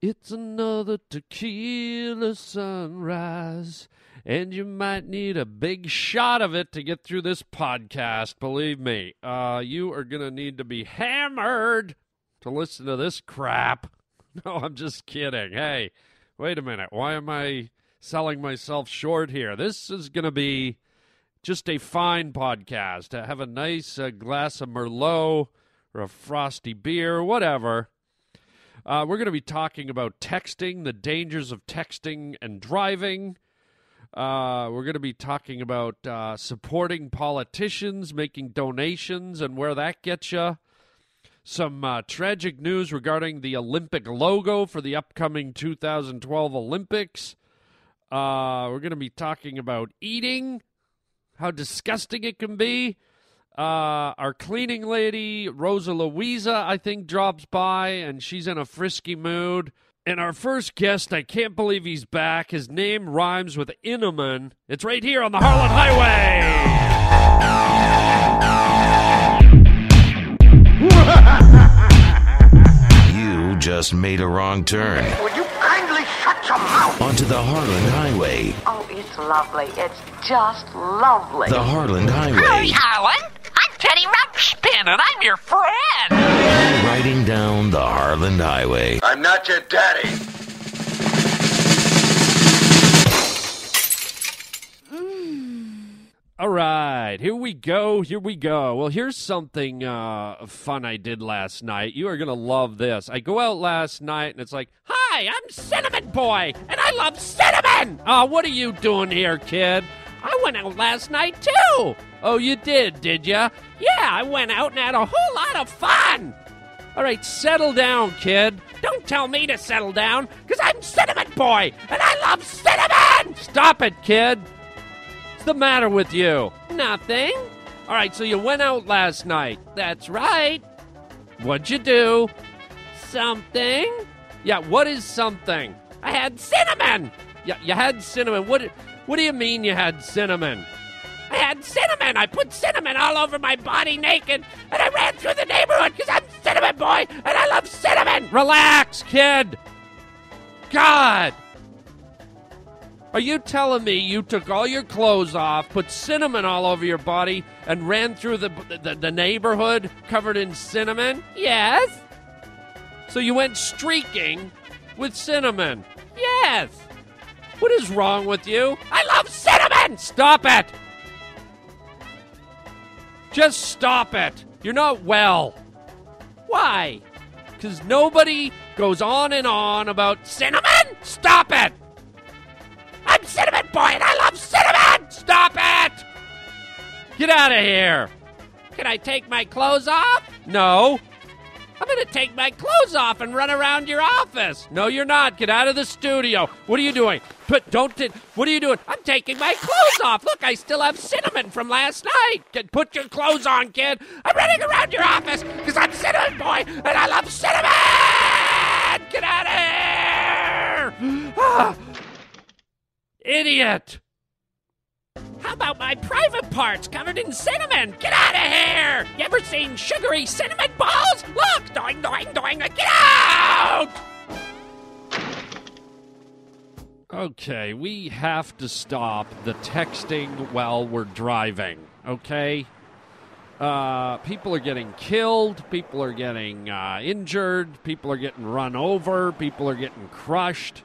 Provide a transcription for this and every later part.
It's another tequila sunrise, and you might need a big shot of it to get through this podcast. Believe me, uh, you are going to need to be hammered to listen to this crap. No, I'm just kidding. Hey, wait a minute. Why am I selling myself short here? This is going to be just a fine podcast. To have a nice uh, glass of Merlot or a frosty beer, whatever. Uh, we're going to be talking about texting, the dangers of texting and driving. Uh, we're going to be talking about uh, supporting politicians, making donations, and where that gets you. Some uh, tragic news regarding the Olympic logo for the upcoming 2012 Olympics. Uh, we're going to be talking about eating, how disgusting it can be. Uh, our cleaning lady, Rosa Louisa, I think, drops by and she's in a frisky mood. And our first guest, I can't believe he's back. His name rhymes with Inneman. It's right here on the Harland Highway. You just made a wrong turn Will you kindly shut your mouth? onto the Harland Highway. Oh, it's lovely. It's just lovely. The Harland Howdy, Highway. Harland. I'm Teddy Ruxpin, and I'm your friend. Riding down the Harland Highway. I'm not your daddy. All right, here we go. Here we go. Well, here's something uh, fun I did last night. You are going to love this. I go out last night and it's like, Hi, I'm Cinnamon Boy, and I love cinnamon. Oh, what are you doing here, kid? I went out last night too. Oh, you did, did ya? Yeah, I went out and had a whole lot of fun. All right, settle down, kid. Don't tell me to settle down, because I'm Cinnamon Boy, and I love cinnamon! Stop it, kid. What's the matter with you? Nothing. All right, so you went out last night. That's right. What'd you do? Something. Yeah, what is something? I had cinnamon. Yeah, you had cinnamon. What? What do you mean you had cinnamon? I had cinnamon. I put cinnamon all over my body naked, and I ran through the neighborhood because I'm cinnamon boy, and I love cinnamon. Relax, kid. God. Are you telling me you took all your clothes off, put cinnamon all over your body, and ran through the, the, the neighborhood covered in cinnamon? Yes. So you went streaking with cinnamon? Yes. What is wrong with you? I love cinnamon! Stop it! Just stop it. You're not well. Why? Because nobody goes on and on about cinnamon? Stop it! I'm Cinnamon Boy and I love cinnamon! Stop it! Get out of here! Can I take my clothes off? No. I'm gonna take my clothes off and run around your office. No, you're not. Get out of the studio. What are you doing? Put don't. T- what are you doing? I'm taking my clothes off. Look, I still have cinnamon from last night. Put your clothes on, kid. I'm running around your office because I'm cinnamon boy and I love cinnamon. Get out of here! Ah. Idiot! How about my private parts covered in cinnamon? Get out of here! You ever seen sugary cinnamon balls? Look! Doing, doing, doing! Get out! Okay, we have to stop the texting while we're driving, okay? Uh, people are getting killed, people are getting uh, injured, people are getting run over, people are getting crushed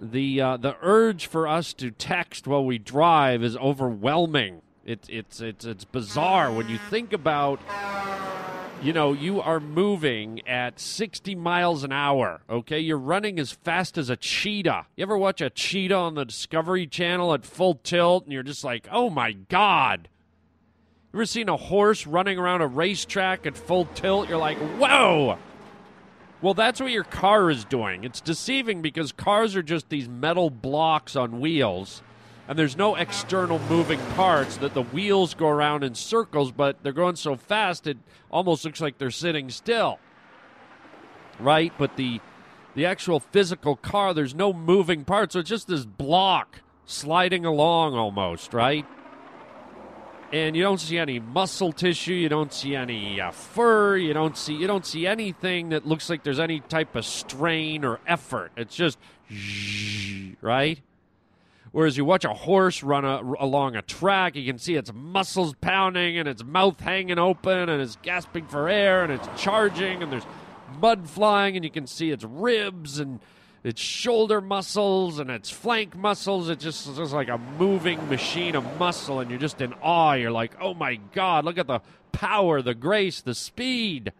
the uh, the urge for us to text while we drive is overwhelming. It's it's it's it's bizarre when you think about. You know, you are moving at 60 miles an hour, okay? You're running as fast as a cheetah. You ever watch a cheetah on the Discovery Channel at full tilt and you're just like, oh my God. You ever seen a horse running around a racetrack at full tilt? You're like, whoa. Well, that's what your car is doing. It's deceiving because cars are just these metal blocks on wheels, and there's no external moving parts. That the wheels go around in circles, but they're going so fast it almost looks like they're sitting still. Right? But the the actual physical car, there's no moving parts, so it's just this block sliding along almost, right? And you don't see any muscle tissue, you don't see any uh, fur, you don't see you don't see anything that looks like there's any type of strain or effort. It's just right. Whereas you watch a horse run a, along a track, you can see its muscles pounding and its mouth hanging open and it's gasping for air and it's charging and there's mud flying and you can see its ribs and its shoulder muscles and its flank muscles. It's just, it's just like a moving machine of muscle and you're just in awe. You're like, oh my God, look at the power, the grace, the speed.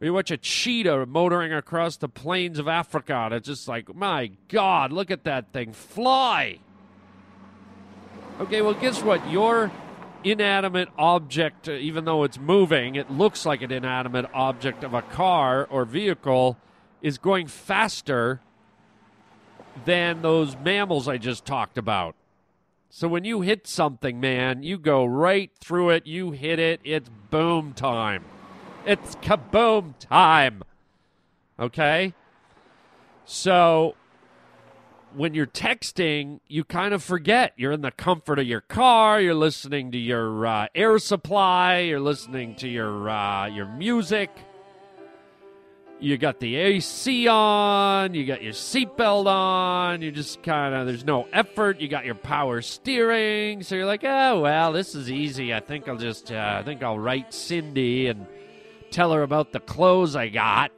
You watch a cheetah motoring across the plains of Africa, and it's just like, my God, look at that thing fly. Okay, well, guess what? Your inanimate object, uh, even though it's moving, it looks like an inanimate object of a car or vehicle, is going faster than those mammals I just talked about. So when you hit something, man, you go right through it, you hit it, it's boom time. It's kaboom time. Okay? So when you're texting, you kind of forget. You're in the comfort of your car. You're listening to your uh, air supply. You're listening to your uh, your music. You got the AC on. You got your seatbelt on. You just kind of there's no effort. You got your power steering. So you're like, oh well, this is easy. I think I'll just uh, I think I'll write Cindy and tell her about the clothes I got,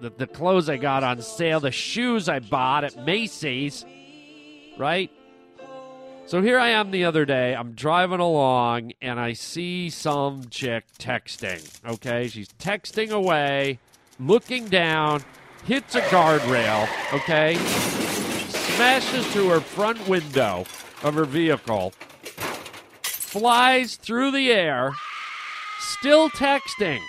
the, the clothes I got on sale, the shoes I bought at Macy's, right? So here I am the other day. I'm driving along and I see some chick texting. Okay, she's texting away, looking down, hits a guardrail. Okay, smashes through her front window of her vehicle, flies through the air, still texting.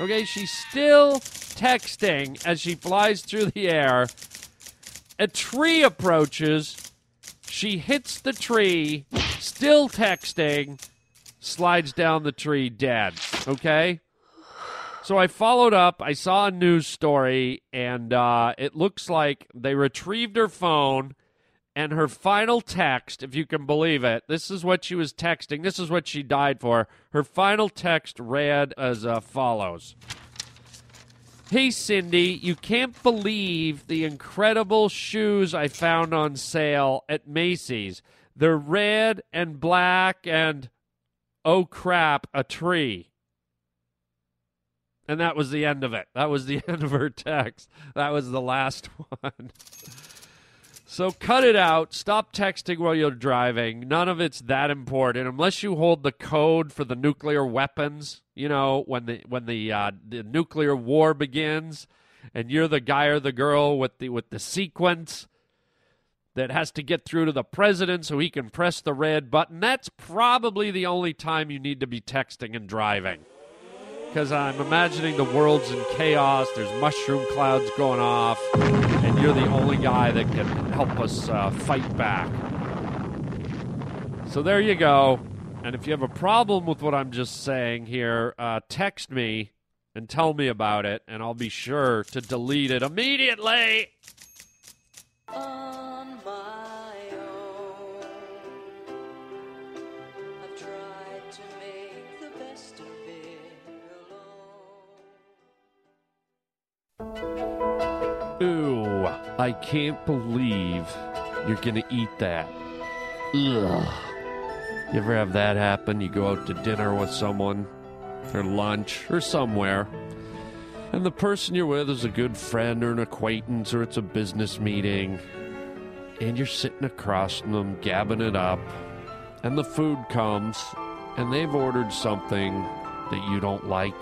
Okay, she's still texting as she flies through the air. A tree approaches. She hits the tree, still texting, slides down the tree dead. Okay? So I followed up. I saw a news story, and uh, it looks like they retrieved her phone and her final text, if you can believe it, this is what she was texting. This is what she died for. Her final text read as uh, follows Hey, Cindy, you can't believe the incredible shoes I found on sale at Macy's. They're red and black and, oh crap, a tree. And that was the end of it. That was the end of her text. That was the last one. So cut it out. Stop texting while you're driving. None of it's that important unless you hold the code for the nuclear weapons. You know, when the when the uh, the nuclear war begins, and you're the guy or the girl with the with the sequence that has to get through to the president so he can press the red button. That's probably the only time you need to be texting and driving. Because I'm imagining the world's in chaos. There's mushroom clouds going off and you're the only guy that can help us uh, fight back. So there you go. And if you have a problem with what I'm just saying here, uh, text me and tell me about it, and I'll be sure to delete it immediately. Ooh, I can't believe you're going to eat that. Ugh. You ever have that happen? You go out to dinner with someone, or lunch, or somewhere, and the person you're with is a good friend or an acquaintance, or it's a business meeting, and you're sitting across from them, gabbing it up, and the food comes, and they've ordered something that you don't like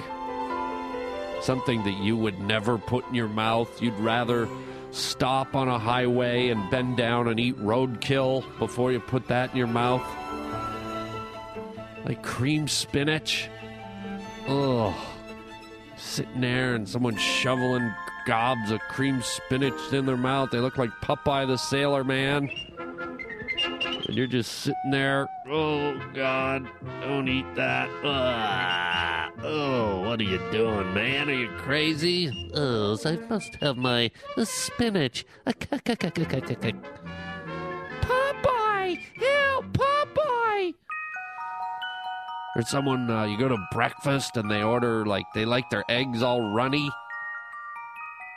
something that you would never put in your mouth. You'd rather stop on a highway and bend down and eat roadkill before you put that in your mouth. Like cream spinach. Ugh. Sitting there and someone shoveling gobs of cream spinach in their mouth. They look like Popeye the Sailor Man. And you're just sitting there. Oh, God, don't eat that. Ugh. Oh, what are you doing, man? Are you crazy? Oh, I must have my spinach. Popeye! Help, Popeye! Or someone uh, you go to breakfast and they order like they like their eggs all runny,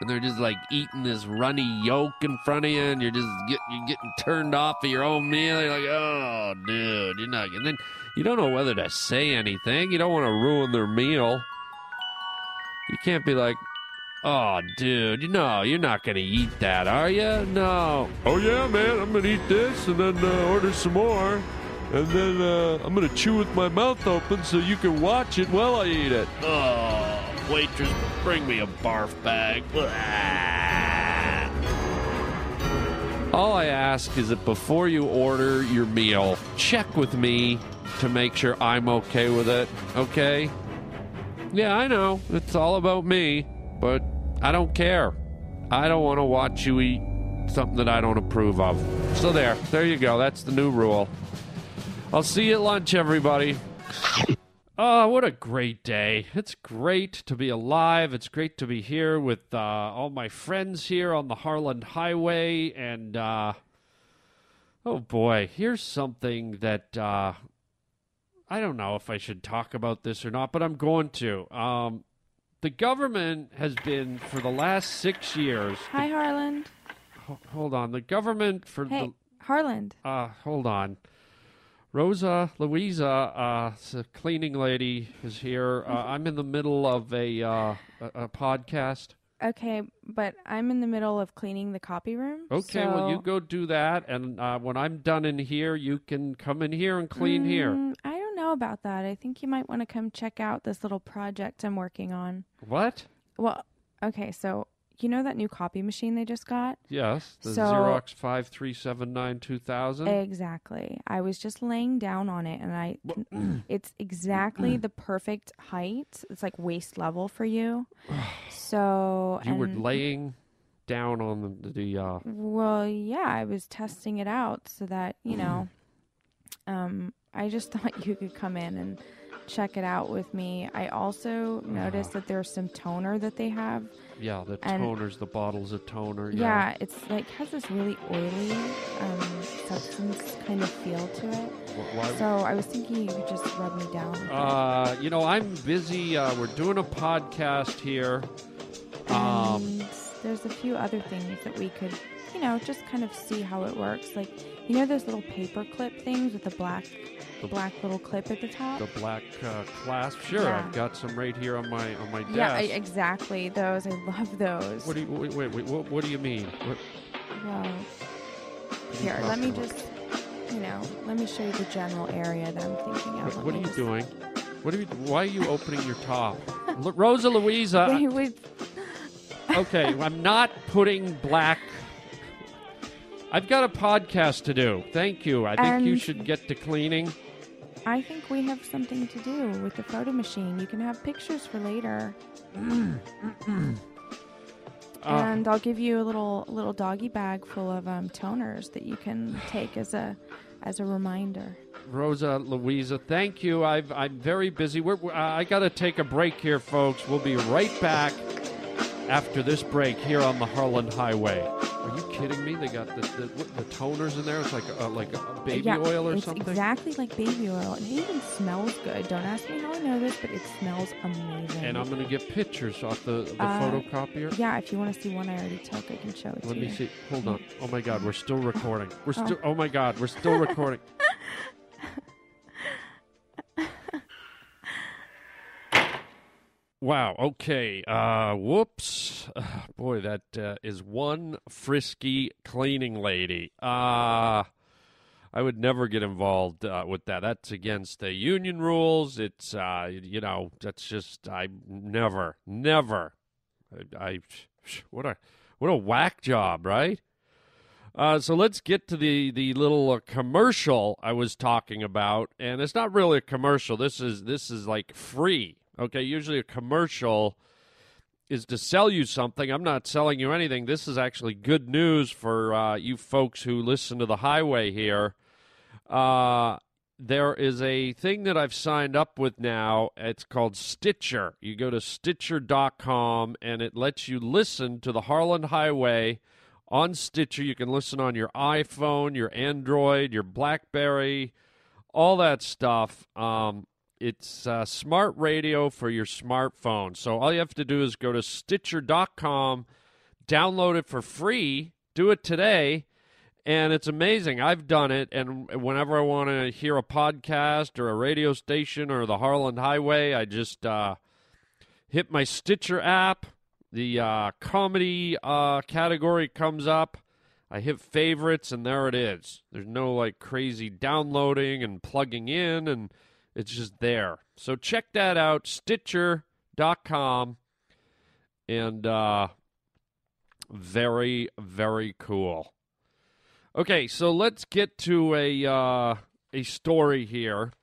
and they're just like eating this runny yolk in front of you, and you're just get, you're getting turned off of your own meal. You're like, oh, dude, you're not. And then you don't know whether to say anything. You don't want to ruin their meal. You can't be like, oh, dude, you know, you're not gonna eat that, are you? No. Oh yeah, man, I'm gonna eat this and then uh, order some more. And then uh, I'm gonna chew with my mouth open so you can watch it while I eat it. Oh, waitress, bring me a barf bag. All I ask is that before you order your meal, check with me to make sure I'm okay with it, okay? Yeah, I know. It's all about me, but I don't care. I don't want to watch you eat something that I don't approve of. So there, there you go. That's the new rule. I'll see you at lunch, everybody. Oh, what a great day. It's great to be alive. It's great to be here with uh, all my friends here on the Harland Highway. And, uh, oh boy, here's something that uh, I don't know if I should talk about this or not, but I'm going to. Um, the government has been, for the last six years, Hi, Harland. Ho- hold on, the government for the. Hey, Harland. uh, hold on. Rosa Louisa, uh, cleaning lady, is here. Uh, I'm in the middle of a, uh, a, a podcast. Okay, but I'm in the middle of cleaning the copy room. Okay, well, you go do that, and uh, when I'm done in here, you can come in here and clean here. Mm, I know about that. I think you might want to come check out this little project I'm working on. What? Well, okay, so you know that new copy machine they just got? Yes, the So- Xerox five three seven nine two thousand. Exactly. I was just laying down on it and I it's exactly the perfect height. It's like waist level for you. So You were laying down on the, the uh, Well, yeah, I was testing it out so that, you know, um, I just thought you could come in and check it out with me. I also noticed that there's some toner that they have. yeah the And- toners, the bottles of toner. Yeah, it's like has this really oily um, substance kind of feel to it. Wh- Why, So I was thinking you could just rub me down. with it. Uh, you know, I'm busy. Uh, we're doing a podcast here. Um, there's a few other things that we could, you know, just kind of see how it works. Like, you know, those little paper clip things with the black, the black little clip at the top. the black uh, clasp. Sure, Yeah. I've got some right here on my on my desk. yeah, I, exactly. Those I love those. what do you wait? Wait, wait what, what do you mean? What, Well, here, let me about? just, you know, let me show you the general area that I'm thinking of. what, what are you doing? What are you? Why are you opening your top? Rosa Louisa. Wait, wait. okay, I'm not putting black. I've got a podcast to do. Thank you. I think you should get to cleaning. I think we have something to do with the photo machine. You can have pictures for later. Uh, and I'll give you a little little doggy bag full of um, toners that you can take as a as a reminder. Rosa Louisa, thank you. I've, I'm very busy. We're, we're- I got to take a break here, folks. We'll be right back after this break here on the Harland Highway. Are you kidding me? They got the, the, the toners in there. It's like a, like a baby yeah, oil or it's something. exactly like baby oil. And it even smells good. Don't ask me how I know this, but it smells amazing. and I'm going to get pictures off the, the Uh, photocopier. yeah, if you want to see one I already took, I can show it Let to you. Let me see. Hold on. Oh my God, we're still recording. We're Oh. still. Oh my God, we're still recording. Wow. Okay. Uh, whoops. Uh, boy, that uh, is one frisky cleaning lady. Uh, I would never get involved uh, with that. That's against the union rules. It's uh, you know, that's just I never, never. I, I what a what a whack job, right? Uh, so let's get to the the little uh, commercial I was talking about, and it's not really a commercial. This is this is like free. Okay, usually a commercial is to sell you something. I'm not selling you anything. This is actually good news for uh, you folks who listen to the highway here. Uh, there is a thing that I've signed up with now. It's called Stitcher. You go to Stitcher.com and it lets you listen to the Harland Highway on Stitcher. You can listen on your iPhone, your Android, your Blackberry, all that stuff. Um, it's uh, smart radio for your smartphone. So all you have to do is go to Stitcher.com, download it for free, do it today, and it's amazing. I've done it, and whenever I want to hear a podcast or a radio station or the Harland Highway, I just uh, hit my Stitcher app. The uh, comedy uh, category comes up. I hit favorites, and there it is. There's no like crazy downloading and plugging in, and it's just there. So check that out, Stitcher.com, and uh, very, very cool. Okay, so let's get to a uh, a story here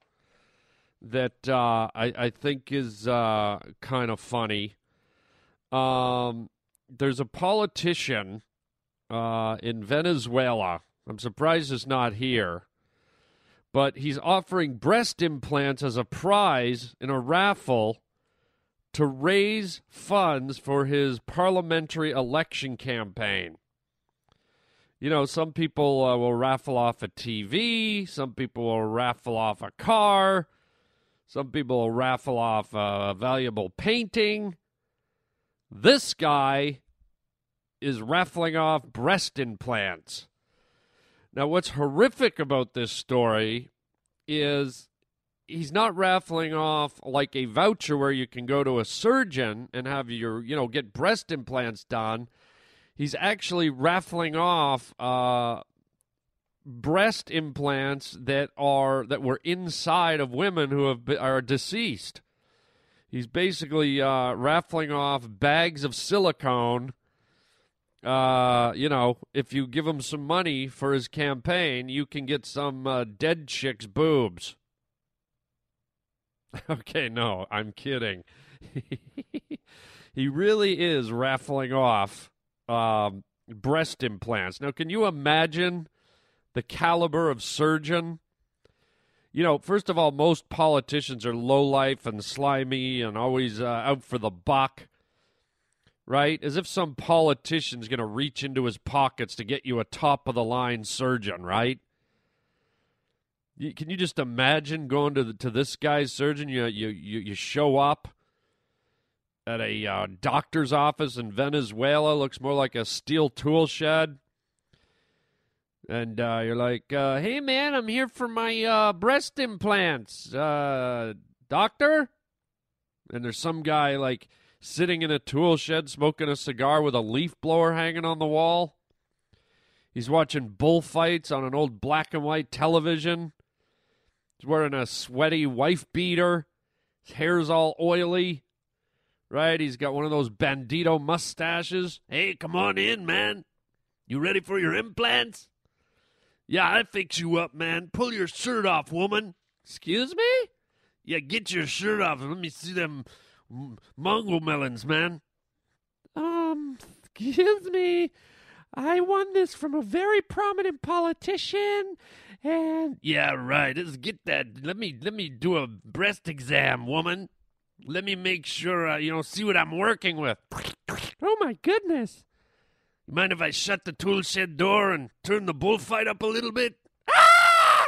that uh, I, I think is uh, kind of funny. Um, there's a politician uh, in Venezuela. I'm surprised it's not here, but he's offering breast implants as a prize in a raffle to raise funds for his parliamentary election campaign. You know, some people uh, will raffle off a TV, some people will raffle off a car, some people will raffle off a valuable painting. This guy is raffling off breast implants. Now, what's horrific about this story is he's not raffling off like a voucher where you can go to a surgeon and have your, you know, get breast implants done. He's actually raffling off uh, breast implants that are that were inside of women who have been, are deceased. He's basically uh, raffling off bags of silicone. Uh, you know, if you give him some money for his campaign, you can get some uh, dead chick's boobs. okay, no, I'm kidding. he really is raffling off um, breast implants. Now, can you imagine the caliber of surgeon? You know, first of all, most politicians are low life and slimy and always uh, out for the buck, right? As if some politician's going to reach into his pockets to get you a top of the line surgeon, right? You, can you just imagine going to the, to this guy's surgeon? You you you, you show up at a uh, doctor's office in Venezuela. Looks more like a steel tool shed. And uh, you're like, uh, hey, man, I'm here for my uh, breast implants. Uh, doctor? And there's some guy, like, sitting in a tool shed smoking a cigar with a leaf blower hanging on the wall. He's watching bullfights on an old black and white television. He's wearing a sweaty wife beater. His hair's all oily right? He's got one of those bandito mustaches. Hey, come on in, man. You ready for your implants? Yeah, I fix you up, man. Pull your shirt off, woman. Excuse me? Yeah, get your shirt off and let me see them mongo melons, man. Um, excuse me. I won this from a very prominent politician, and yeah, right. Let's get that. Let me let me do a breast exam, woman. Let me make sure, uh, you know, see what I'm working with. Oh, my goodness. You mind if I shut the tool shed door and turn the bullfight up a little bit? Ah!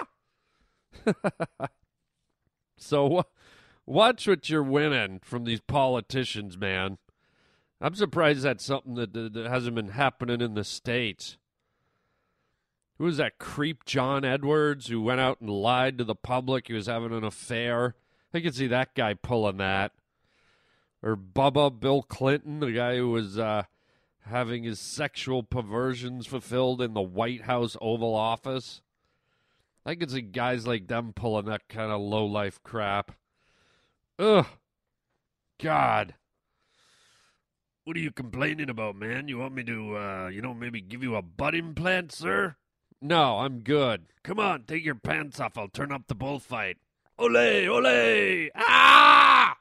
so, watch what you're winning from these politicians, man. I'm surprised that's something that, that hasn't been happening in the States. Who was that creep, John Edwards, who went out and lied to the public he was having an affair? I could see that guy pulling that. Or Bubba Bill Clinton, the guy who was uh, having his sexual perversions fulfilled in the White House Oval Office. I could see guys like them pulling that kind of low life crap. Ugh. God. What are you complaining about, man? You want me to, uh, you know, maybe give you a butt implant, sir? No, I'm good. Come on, take your pants off. I'll turn up the bullfight. Ole, ole! Ah!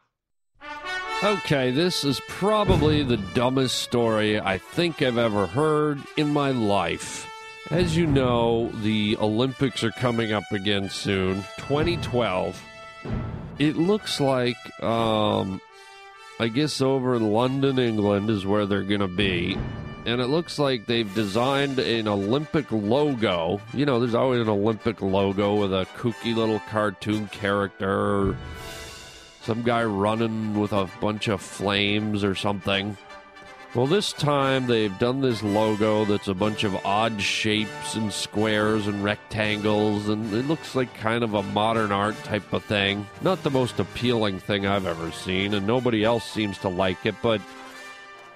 Okay, this is probably the dumbest story I think I've ever heard in my life. As you know, the Olympics are coming up again soon, 2012. It looks like, um, I guess over in London, England is where they're going to be and it looks like they've designed an Olympic logo. You know, there's always an Olympic logo with a kooky little cartoon character, Some guy running with a bunch of flames or something. Well, this time they've done this logo that's a bunch of odd shapes and squares and rectangles, and it looks like kind of a modern art type of thing. Not the most appealing thing I've ever seen, and nobody else seems to like it, but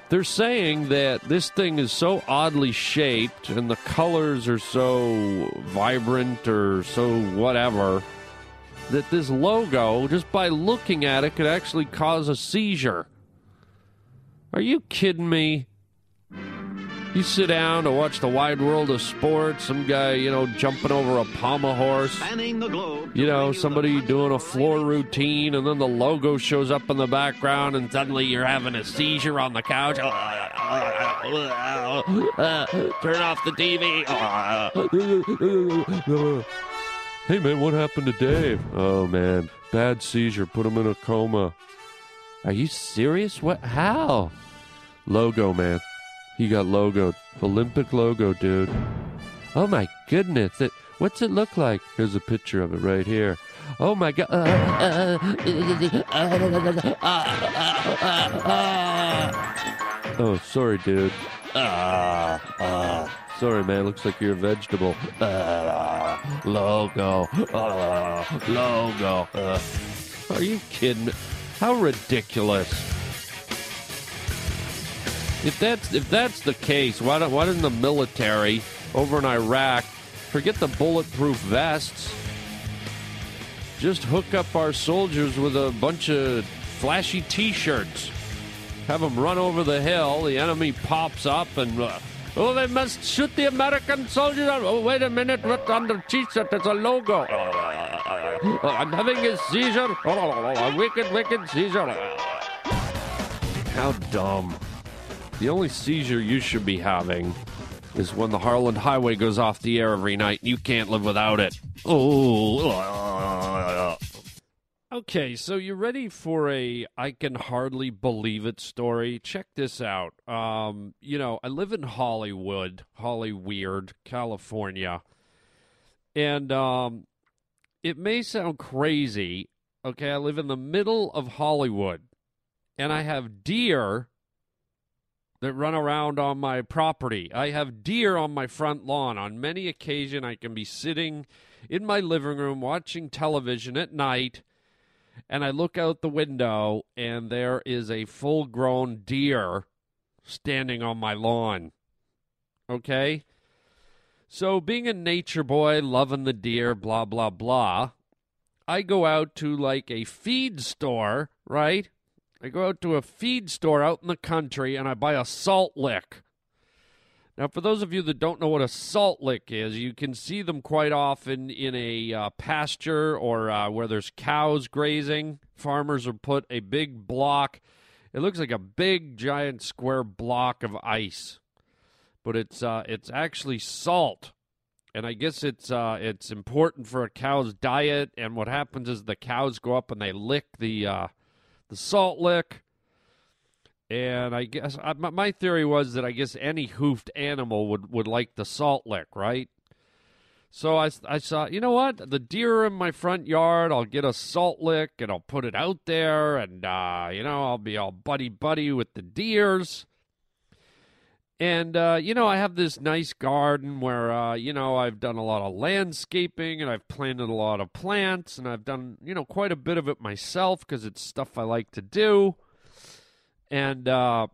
they're saying that this thing is so oddly shaped and the colors are so vibrant or so whatever that this logo, just by looking at it, could actually cause a seizure. Are you kidding me? You sit down to watch the wide world of sports, some guy, you know, jumping over a pommel horse. You know, somebody doing a floor routine, and then the logo shows up in the background, and suddenly you're having a seizure on the couch. Turn off the TV. Hey, man, what happened to Dave? Oh, man, bad seizure. Put him in a coma. Are you serious? What? How? Logo, man. He got logoed. Olympic logo, dude. Oh my goodness! It, what's it look like? Here's a picture of it right here. Oh my god! oh, sorry, dude. Ah, ah. Sorry, man. Looks like you're a vegetable. Ah, logo. Ah, logo. Ah. Are you kidding me? How ridiculous! If that's if that's the case, why don't why didn't the military over in Iraq forget the bulletproof vests? Just hook up our soldiers with a bunch of flashy T-shirts. Have them run over the hill. The enemy pops up and. Uh, Oh, they must shoot the American soldiers. Oh, wait a minute. What's on the T-shirt? There's a logo. Oh, I'm having a seizure. Oh, oh, a wicked, wicked seizure. How dumb. The only seizure you should be having is when the Harland Highway goes off the air every night and you can't live without it. Oh. Okay, so you ready for a I can hardly believe it story? Check this out. Um, you know, I live in Hollywood, Hollyweird, California. And um it may sound crazy. Okay, I live in the middle of Hollywood and I have deer that run around on my property. I have deer on my front lawn. On many occasions I can be sitting in my living room watching television at night and I look out the window and there is a full grown deer standing on my lawn. Okay? So, being a nature boy, loving the deer, blah, blah, blah, I go out to like a feed store, right? I go out to a feed store out in the country and I buy a salt lick. Now, for those of you that don't know what a salt lick is, you can see them quite often in a uh, pasture or uh, where there's cows grazing. Farmers will put a big block. It looks like a big, giant, square block of ice, but it's uh, it's actually salt, and I guess it's uh, it's important for a cow's diet. And what happens is the cows go up and they lick the uh, the salt lick and I guess I, my theory was that I guess any hoofed animal would, would like the salt lick, right? So I, I saw, you know what? The deer in my front yard, I'll get a salt lick and I'll put it out there, and, uh, you know, I'll be all buddy buddy with the deers. And, uh, you know, I have this nice garden where, uh, you know, I've done a lot of landscaping and I've planted a lot of plants and I've done, you know, quite a bit of it myself because it's stuff I like to do and uh,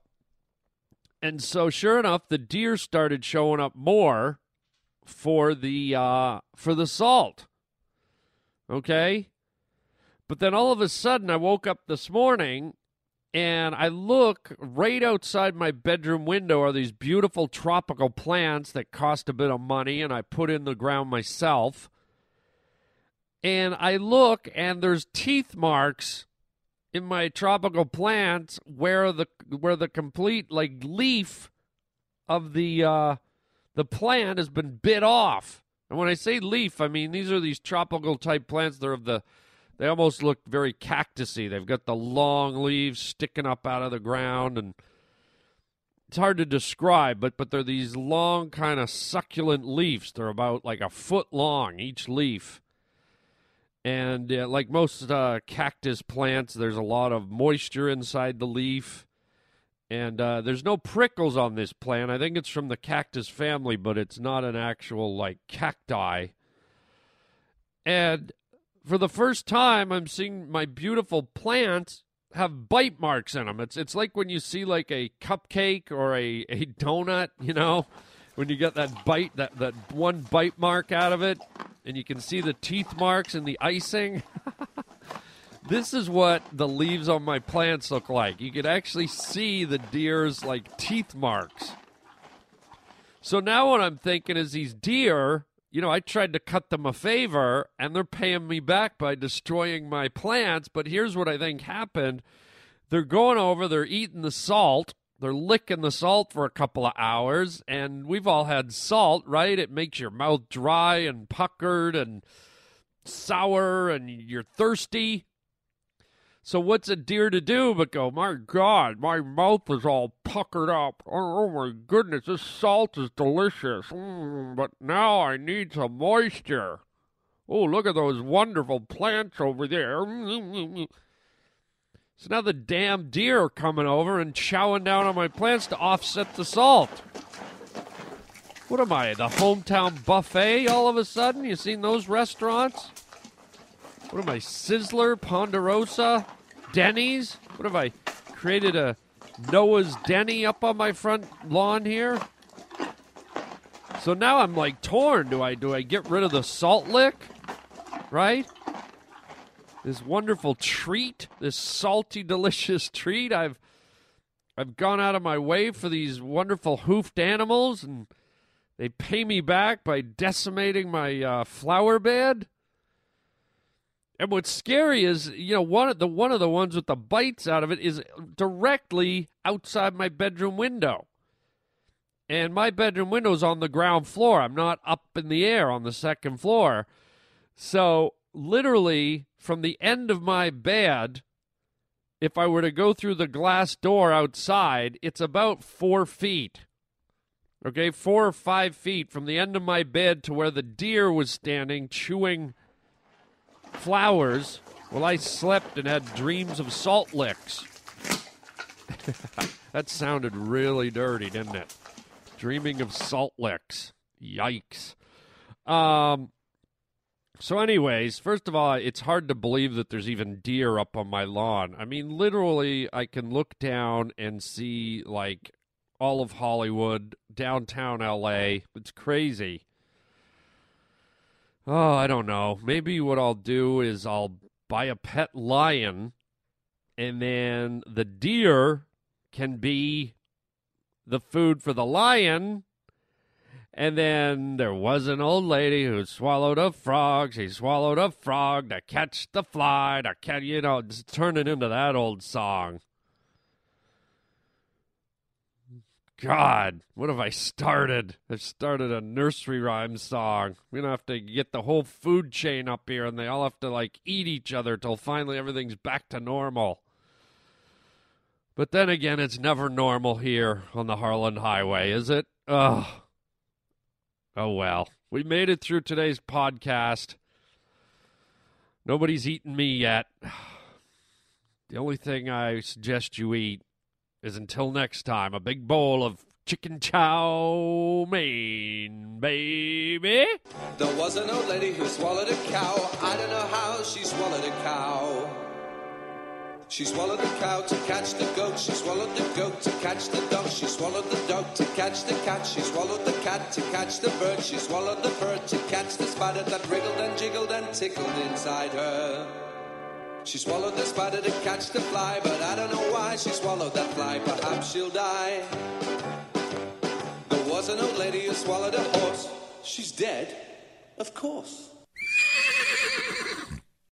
and so sure enough, the deer started showing up more for the uh, for the salt. Okay, but then all of a sudden, I woke up this morning and I look right outside my bedroom window are these beautiful tropical plants that cost a bit of money, and I put in the ground myself. And I look, and there's teeth marks in my tropical plants where the where the complete like leaf of the uh, the plant has been bit off. And when I say leaf, I mean these are these tropical type plants. They're of the they almost look very cactusy. They've got the long leaves sticking up out of the ground and it's hard to describe, but but they're these long kind of succulent leaves. They're about like a foot long each leaf And uh, like most uh, cactus plants, there's a lot of moisture inside the leaf. And uh, there's no prickles on this plant. I think it's from the cactus family, but it's not an actual like cacti. And for the first time, I'm seeing my beautiful plants have bite marks in them. It's it's like when you see like a cupcake or a, a donut, you know, when you get that bite that that one bite mark out of it, and you can see the teeth marks and the icing. this is what the leaves on my plants look like. You can actually see the deer's like teeth marks. So now what I'm thinking is these deer, you know, I tried to cut them a favor and they're paying me back by destroying my plants, but here's what I think happened. They're going over, they're eating the salt, they're licking the salt for a couple of hours, and we've all had salt, right? It makes your mouth dry and puckered and sour and you're thirsty. So what's a deer to do but go, my God, my mouth is all puckered up. Oh, oh my goodness, this salt is delicious. Mm, but now I need some moisture. Oh, look at those wonderful plants over there. Mm, mm, mm, So now the damn deer are coming over and chowing down on my plants to offset the salt. What am I, the hometown buffet all of a sudden? You seen those restaurants? What am I, Sizzler, Ponderosa, Denny's? What have I created a Noah's Denny up on my front lawn here? So now I'm like torn. Do I do I get rid of the salt lick? Right? This wonderful treat, this salty, delicious treat. I've I've gone out of my way for these wonderful hoofed animals, and they pay me back by decimating my uh, flower bed. And what's scary is, you know, one of the one of the ones with the bites out of it is directly outside my bedroom window. And my bedroom window is on the ground floor. I'm not up in the air on the second floor. So, literally from the end of my bed, if I were to go through the glass door outside, it's about 4 feet. Okay, 4 or 5 feet from the end of my bed to where the deer was standing chewing flowers while I slept and had dreams of salt licks. that sounded really dirty, didn't it? Dreaming of salt licks. Yikes. Um. So, anyways, first of all, it's hard to believe that there's even deer up on my lawn. I mean, literally, I can look down and see like all of Hollywood, downtown LA. It's crazy. Oh, I don't know. Maybe what I'll do is I'll buy a pet lion, and then the deer can be the food for the lion. And then there was an old lady who swallowed a frog. She swallowed a frog to catch the fly, to catch, you know, turn it into that old song. God, what have I started? I've started a nursery rhyme song. We're gonna have to get the whole food chain up here, and they all have to like eat each other till finally everything's back to normal. But then again, it's never normal here on the Harland Highway, is it? Ugh. Oh well. We made it through today's podcast. Nobody's eaten me yet. The only thing I suggest you eat is until next time, a big bowl of chicken chow mein, baby. There was an old lady who swallowed a cow. I don't know how she swallowed a cow. She swallowed the cow to catch the goat. She swallowed the goat to catch the dog. She swallowed the dog to catch the cat. She swallowed the cat to catch the bird. She swallowed the bird to catch the spider that wriggled and jiggled and tickled inside her. She swallowed the spider to catch the fly, but I don't know why she swallowed that fly. Perhaps she'll die. There was an old lady who swallowed a horse. She's dead, of course.